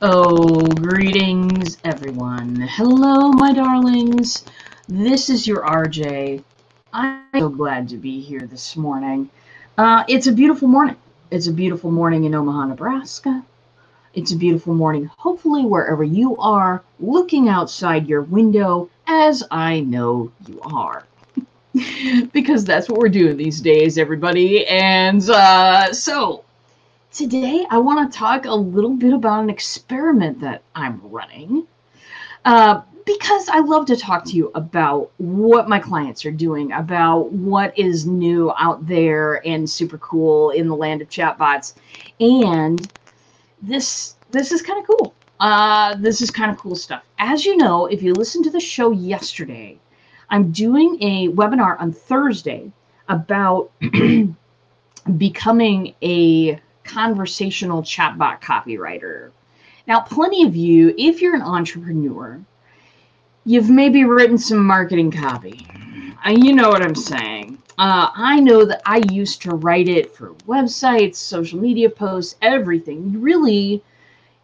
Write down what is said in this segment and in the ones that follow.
Oh, greetings, everyone. Hello, my darlings. This is your RJ. I'm so glad to be here this morning. Uh, it's a beautiful morning. It's a beautiful morning in Omaha, Nebraska. It's a beautiful morning, hopefully, wherever you are, looking outside your window, as I know you are. because that's what we're doing these days, everybody. And uh, so, Today, I want to talk a little bit about an experiment that I'm running uh, because I love to talk to you about what my clients are doing, about what is new out there and super cool in the land of chatbots. And this this is kind of cool. Uh, this is kind of cool stuff. As you know, if you listened to the show yesterday, I'm doing a webinar on Thursday about becoming a conversational chatbot copywriter. Now, plenty of you, if you're an entrepreneur, you've maybe written some marketing copy. Uh, you know what I'm saying. Uh, I know that I used to write it for websites, social media posts, everything. Really,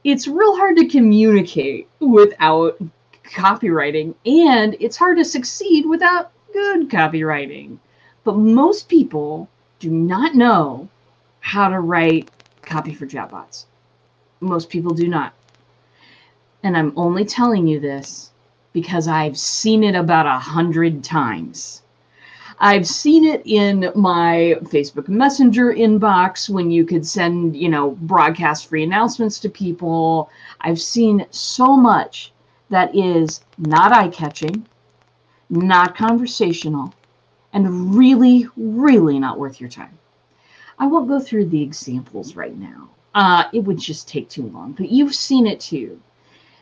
it's real hard to communicate without copywriting, and it's hard to succeed without good copywriting. But most people do not know how to write copy for chatbots. Most people do not. And I'm only telling you this because I've seen it about a hundred times. I've seen it in my Facebook Messenger inbox when you could send, you know, broadcast free announcements to people. I've seen so much that is not eye catching, not conversational, and really, really not worth your time. I won't go through the examples right now. Uh, it would just take too long, but you've seen it too.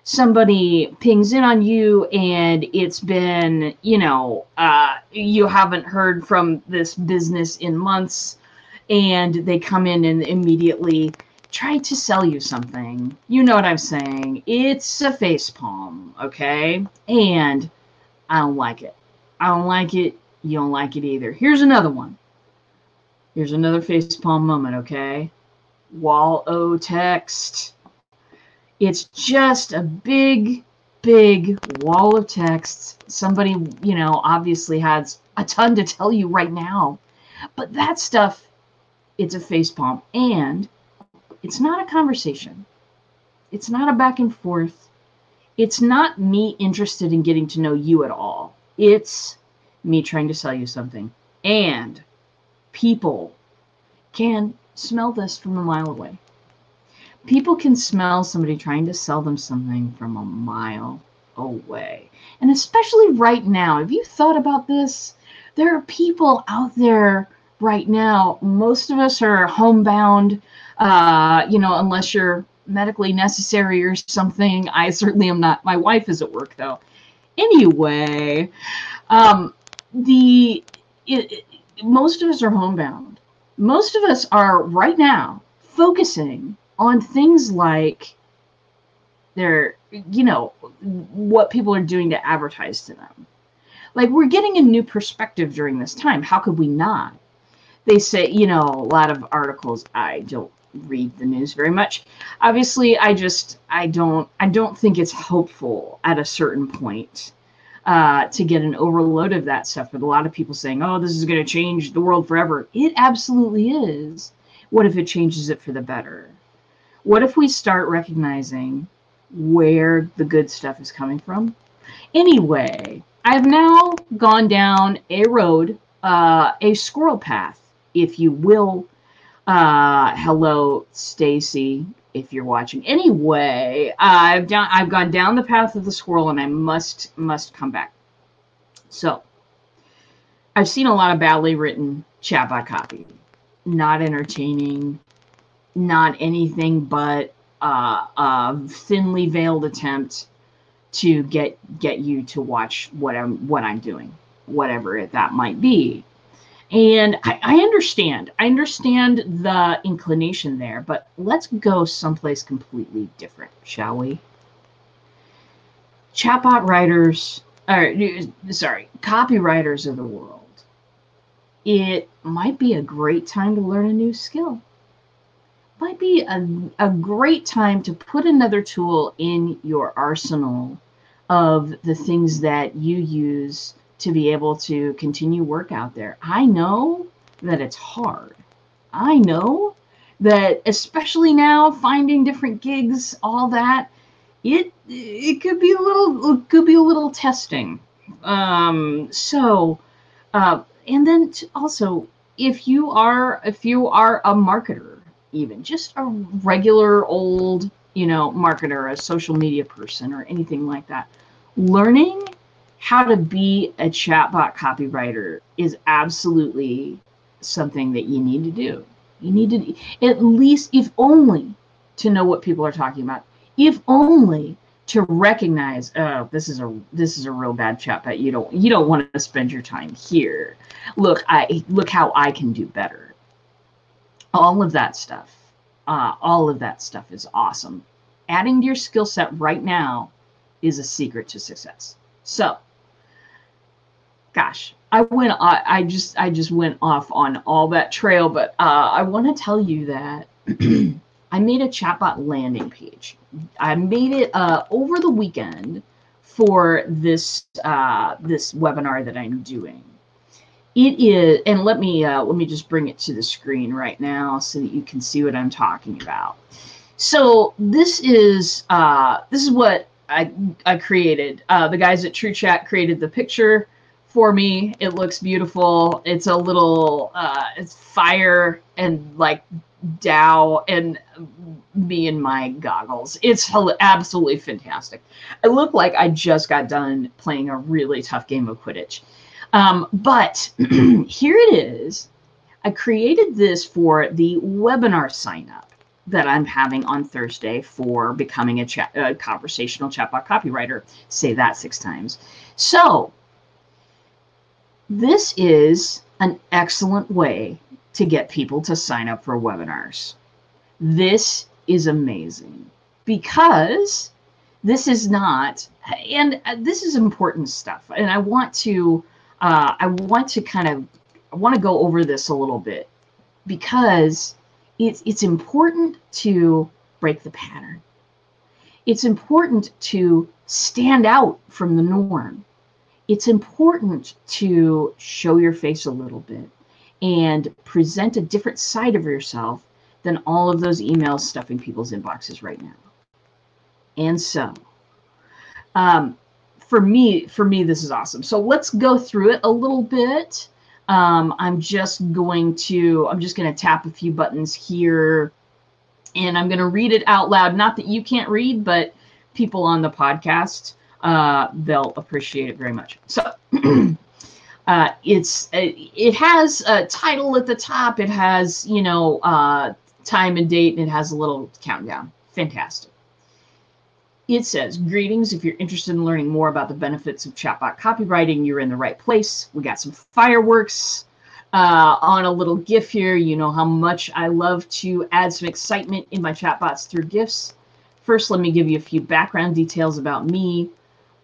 Somebody pings in on you, and it's been, you know, uh, you haven't heard from this business in months, and they come in and immediately try to sell you something. You know what I'm saying? It's a face palm, okay? And I don't like it. I don't like it. You don't like it either. Here's another one. Here's another facepalm moment, okay? Wall O text. It's just a big, big wall of text. Somebody, you know, obviously has a ton to tell you right now. But that stuff, it's a facepalm. And it's not a conversation. It's not a back and forth. It's not me interested in getting to know you at all. It's me trying to sell you something. And people can smell this from a mile away. People can smell somebody trying to sell them something from a mile away. And especially right now, have you thought about this? There are people out there right now. Most of us are homebound, uh, you know, unless you're medically necessary or something. I certainly am not. My wife is at work though. Anyway, um, the it, most of us are homebound. Most of us are right now focusing on things like their, you know, what people are doing to advertise to them. Like we're getting a new perspective during this time. How could we not? They say, you know, a lot of articles. I don't read the news very much. Obviously, I just I don't I don't think it's hopeful at a certain point uh, to get an overload of that stuff. With a lot of people saying, "Oh, this is going to change the world forever," it absolutely is. What if it changes it for the better? What if we start recognizing where the good stuff is coming from? Anyway, I've now gone down a road, uh, a squirrel path, if you will. Uh, hello, Stacy if you're watching. Anyway, I've down I've gone down the path of the squirrel and I must must come back. So I've seen a lot of badly written chatbot copy. Not entertaining, not anything but uh, a thinly veiled attempt to get get you to watch what I'm what I'm doing, whatever it, that might be. And I, I, understand. I understand the inclination there, but let's go someplace completely different, shall we? Chatbot writers, or sorry, copywriters of the world. It might be a great time to learn a new skill. might be a, a great time to put another tool in your arsenal of the things that you use to be able to continue work out there. I know that it's hard. I know that especially now finding different gigs, all that, it it could be a little it could be a little testing. Um, so uh, and then also if you are if you are a marketer even just a regular old you know marketer a social media person or anything like that learning how to be a chatbot copywriter is absolutely something that you need to do. You need to at least if only to know what people are talking about. If only to recognize oh this is a this is a real bad chatbot. You don't you don't want to spend your time here. Look i look how i can do better. All of that stuff uh, all of that stuff is awesome. Adding to your skill set right now is a secret to success. So gosh i went I, I just i just went off on all that trail but uh, i want to tell you that i made a chatbot landing page. I made it uh, over the weekend for this uh, this webinar that i'm doing. It is and let me uh, let me just bring it to the screen right now so that you can see what i'm talking about. So this is uh, this is what i i created. Uh, the guys at true chat created the picture for me it looks beautiful it's a little uh, it's fire and like DAO and me and my goggles. It's absolutely fantastic. I look like I just got done playing a really tough game of Quidditch. Um, but here it is. I created this for the webinar sign up that I'm having on Thursday for becoming a, a conversational chatbot copywriter. Say that six times. So, this is an excellent way to get people to sign up for webinars. This is amazing because this is not, and this is important stuff. And I want to uh, I want to kind of I want to go over this a little bit because it's it's important to break the pattern. It's important to stand out from the norm. It's important to show your face a little bit and present a different side of yourself than all of those emails stuffing people's inboxes right now. And so, um, for me, for me, this is awesome. So let's go through it a little bit. Um, I'm just going to, I'm just going to tap a few buttons here and I'm going to read it out loud. Not that you can't read, but people on the podcast, uh, they'll appreciate it very much. So uh, it's, it has a title at the top. It has, you know, uh, time and date, and it has a little countdown. Fantastic. It says, Greetings. If you're interested in learning more about the benefits of chatbot copywriting, you're in the right place. We got some fireworks uh, on a little GIF here. You know how much I love to add some excitement in my chatbots through GIFs. First, let me give you a few background details about me.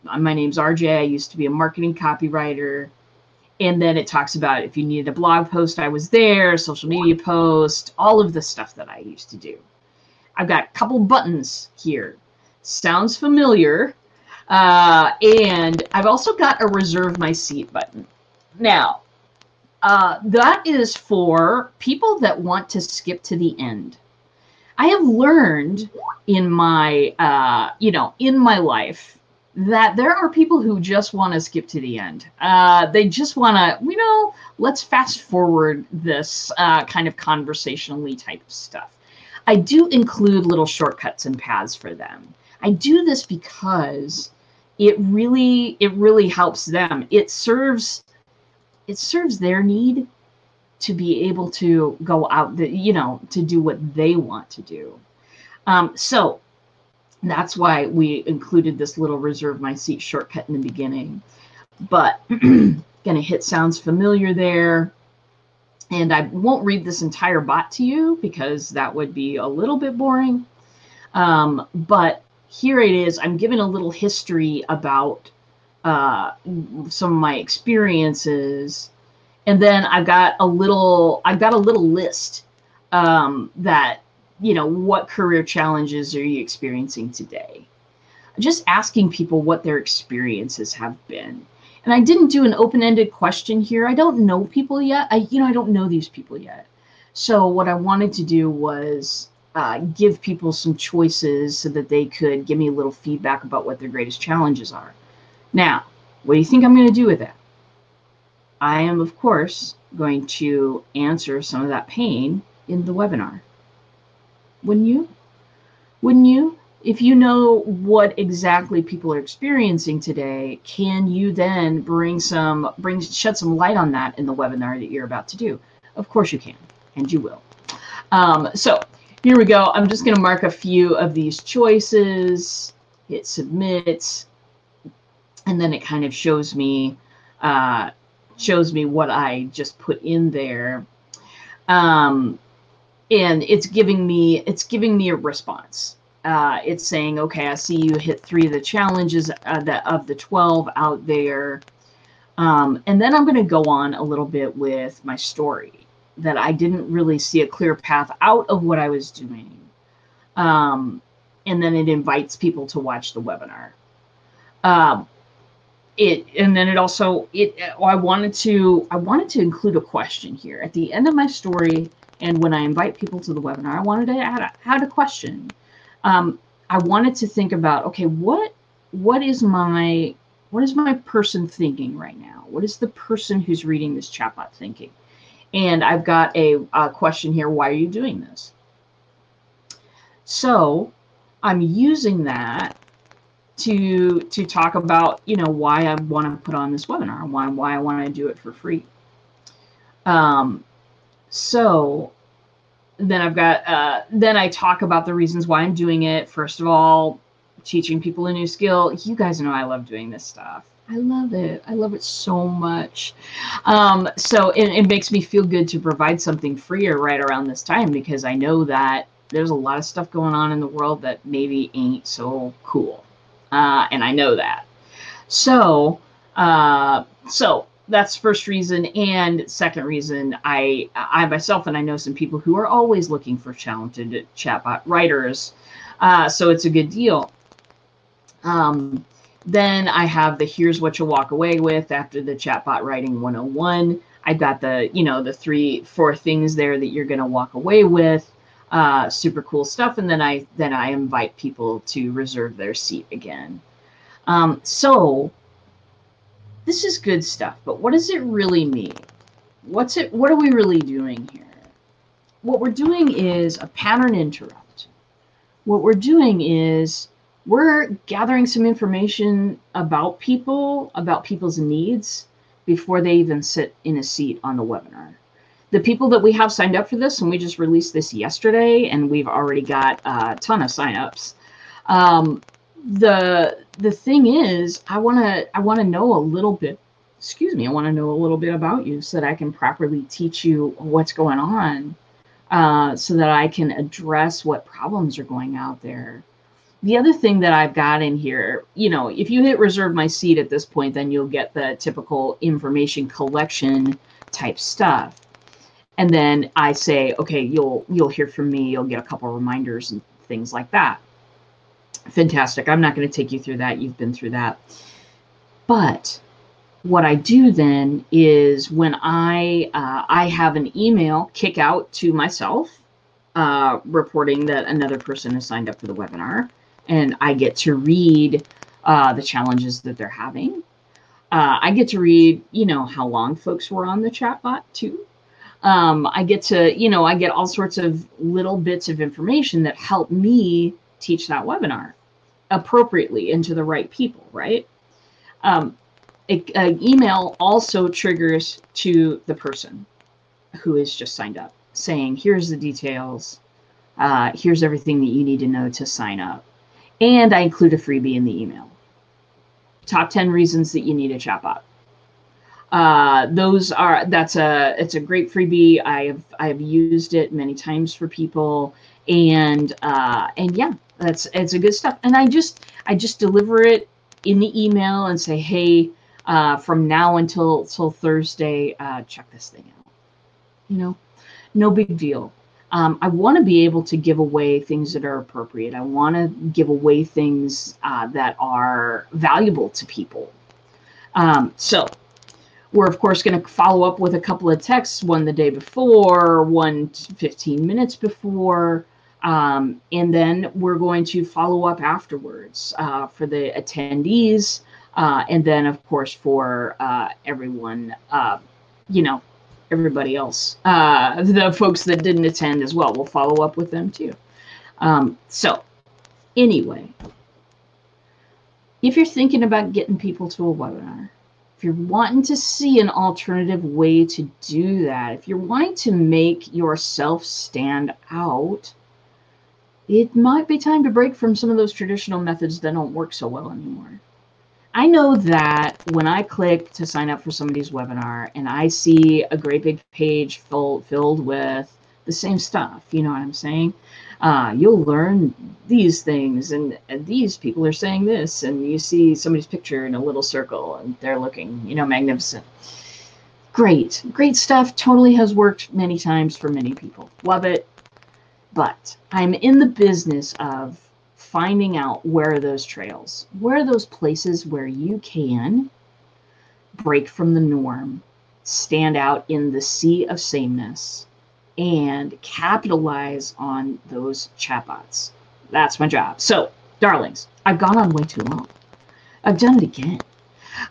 My name's RJ. I used to be a marketing copywriter. And then it talks about if you needed a blog post, I was there, social media post, all of the stuff that I used to do. I've got a couple buttons here sounds familiar. Uh, and I've also got a reserve my seat button. Now, uh, that is for people that want to skip to the end. I have learned in my, uh, you know, in my life that there are people who just want to skip to the end. Uh, they just want to, you know, let's fast forward this uh, kind of conversationally type of stuff. I do include little shortcuts and paths for them. I do this because it really it really helps them. It serves it serves their need to be able to go out the, you know to do what they want to do. Um, so that's why we included this little reserve my seat shortcut in the beginning. But gonna hit sounds familiar there. And I won't read this entire bot to you because that would be a little bit boring. Um, but here it is. I'm giving a little history about uh, some of my experiences, and then I've got a little I've got a little list um, that you know, what career challenges are you experiencing today? Just asking people what their experiences have been. And I didn't do an open-ended question here. I don't know people yet. I, you know, I don't know these people yet. So what I wanted to do was uh, give people some choices so that they could give me a little feedback about what their greatest challenges are. Now, what do you think I'm going to do with that? I am, of course, going to answer some of that pain in the webinar. Wouldn't you? Wouldn't you? If you know what exactly people are experiencing today, can you then bring some bring shed some light on that in the webinar that you're about to do? Of course you can, and you will. Um, so here we go. I'm just going to mark a few of these choices, hit submit, and then it kind of shows me uh, shows me what I just put in there. Um, and it's giving me it's giving me a response. Uh, it's saying, okay, I see you hit three of the challenges uh, that of the 12 out there. Um, and then I'm going to go on a little bit with my story that I didn't really see a clear path out of what I was doing. Um, and then it invites people to watch the webinar. Um, it and then it also it I wanted to I wanted to include a question here at the end of my story and when I invite people to the webinar I wanted to add a, add a question. Um, I wanted to think about okay what what is my what is my person thinking right now? What is the person who's reading this chatbot thinking? And I've got a, a question here why are you doing this? So I'm using that to to talk about you know why I want to put on this webinar, why why I want to do it for free. Um, so then I've got uh, then I talk about the reasons why I'm doing it. First of all, teaching people a new skill. You guys know I love doing this stuff. I love it. I love it so much. Um, so it, it makes me feel good to provide something freer right around this time because I know that there's a lot of stuff going on in the world that maybe ain't so cool uh, and I know that. So, uh, so that's first reason, and second reason, I I myself and I know some people who are always looking for talented chatbot writers, uh, so it's a good deal. Um, then I have the here's what you'll walk away with after the chatbot writing 101. I've got the you know the three four things there that you're going to walk away with uh, super cool stuff. And then I then I invite people to reserve their seat again. Um, so this is good stuff, but what does it really mean? What's it? What are we really doing here? What we're doing is a pattern interrupt. What we're doing is we're gathering some information about people, about people's needs before they even sit in a seat on the webinar the people that we have signed up for this, and we just released this yesterday, and we've already got a ton of signups. Um, the the thing is, I want to I want to know a little bit. Excuse me, I want to know a little bit about you so that I can properly teach you what's going on, uh, so that I can address what problems are going out there. The other thing that I've got in here, you know, if you hit reserve my seat at this point, then you'll get the typical information collection type stuff and then I say, okay, you'll you'll hear from me. You'll get a couple reminders and things like that. Fantastic. I'm not going to take you through that. You've been through that. But what I do then is when I uh, I have an email kick out to myself uh, reporting that another person has signed up for the webinar, and I get to read uh, the challenges that they're having. Uh, I get to read, you know, how long folks were on the chatbot too um, I get to, you know, I get all sorts of little bits of information that help me teach that webinar appropriately into the right people, right? Um, an email also triggers to the person who is just signed up saying, here's the details, uh, here's everything that you need to know to sign up. And I include a freebie in the email. Top 10 reasons that you need a chatbot uh, those are that's a it's a great freebie. I have I have used it many times for people, and uh, and yeah, that's it's a good stuff. And I just I just deliver it in the email and say, hey, uh, from now until till Thursday, uh, check this thing out. You know, no big deal. Um, I want to be able to give away things that are appropriate. I want to give away things uh, that are valuable to people. Um, so we're, of course, going to follow up with a couple of texts, one the day before, one 15 minutes before. Um, and then we're going to follow up afterwards uh, for the attendees. Uh, and then, of course, for uh, everyone, uh, you know, everybody else, uh, the folks that didn't attend as well. We'll follow up with them too. Um, so, anyway, if you're thinking about getting people to a webinar, if you're wanting to see an alternative way to do that, if you're wanting to make yourself stand out, it might be time to break from some of those traditional methods that don't work so well anymore. I know that when I click to sign up for somebody's webinar and I see a great big page full, filled with the same stuff, you know what I'm saying? Uh, you'll learn these things, and, and these people are saying this, and you see somebody's picture in a little circle, and they're looking, you know, magnificent. Great, great stuff. Totally has worked many times for many people. Love it. But I'm in the business of finding out where are those trails, where are those places where you can break from the norm, stand out in the sea of sameness, and capitalize on those chatbots. That's my job. So, darlings, I've gone on way too long. I've done it again.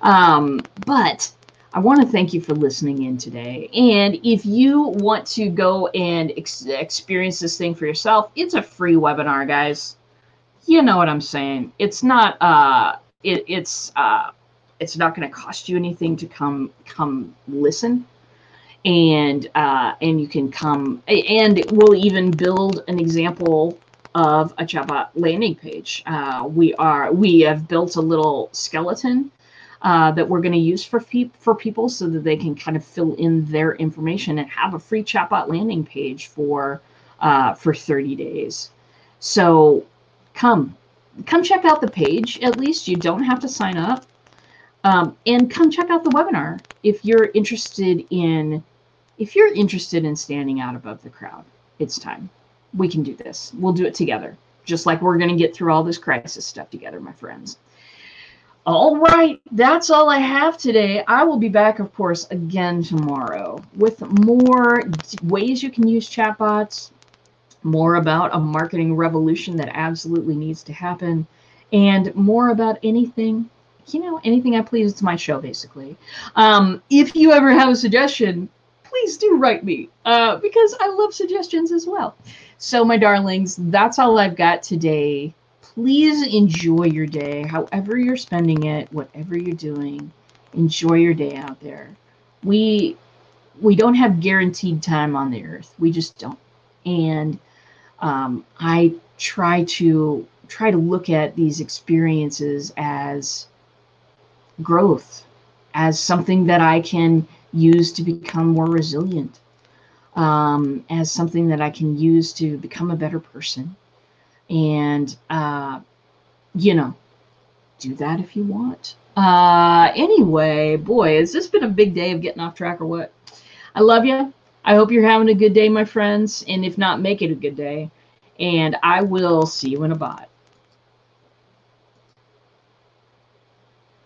Um, but I want to thank you for listening in today. And if you want to go and ex- experience this thing for yourself, it's a free webinar, guys you know what I'm saying. It's not uh it, it's uh it's not going to cost you anything to come come listen and uh and you can come and we'll even build an example of a chatbot landing page. Uh, we are we have built a little skeleton uh, that we're going to use for pe- for people so that they can kind of fill in their information and have a free chatbot landing page for uh, for 30 days. So come come check out the page. At least you don't have to sign up. Um, and come check out the webinar if you're interested in if you're interested in standing out above the crowd it's time. We can do this. We'll do it together just like we're going to get through all this crisis stuff together my friends all right that's all i have today i will be back of course again tomorrow with more ways you can use chatbots more about a marketing revolution that absolutely needs to happen, and more about anything, you know, anything I please. It's my show, basically. Um, if you ever have a suggestion, please do write me uh, because I love suggestions as well. So, my darlings, that's all I've got today. Please enjoy your day, however you're spending it, whatever you're doing. Enjoy your day out there. We we don't have guaranteed time on the earth. We just don't. And um, I try to try to look at these experiences as growth, as something that I can use to become more resilient, um, as something that I can use to become a better person. And, uh, you know, do that if you want. Uh, anyway, boy, has this been a big day of getting off track or what? I love you. I hope you're having a good day, my friends. And if not, make it a good day. And I will see you in a bot.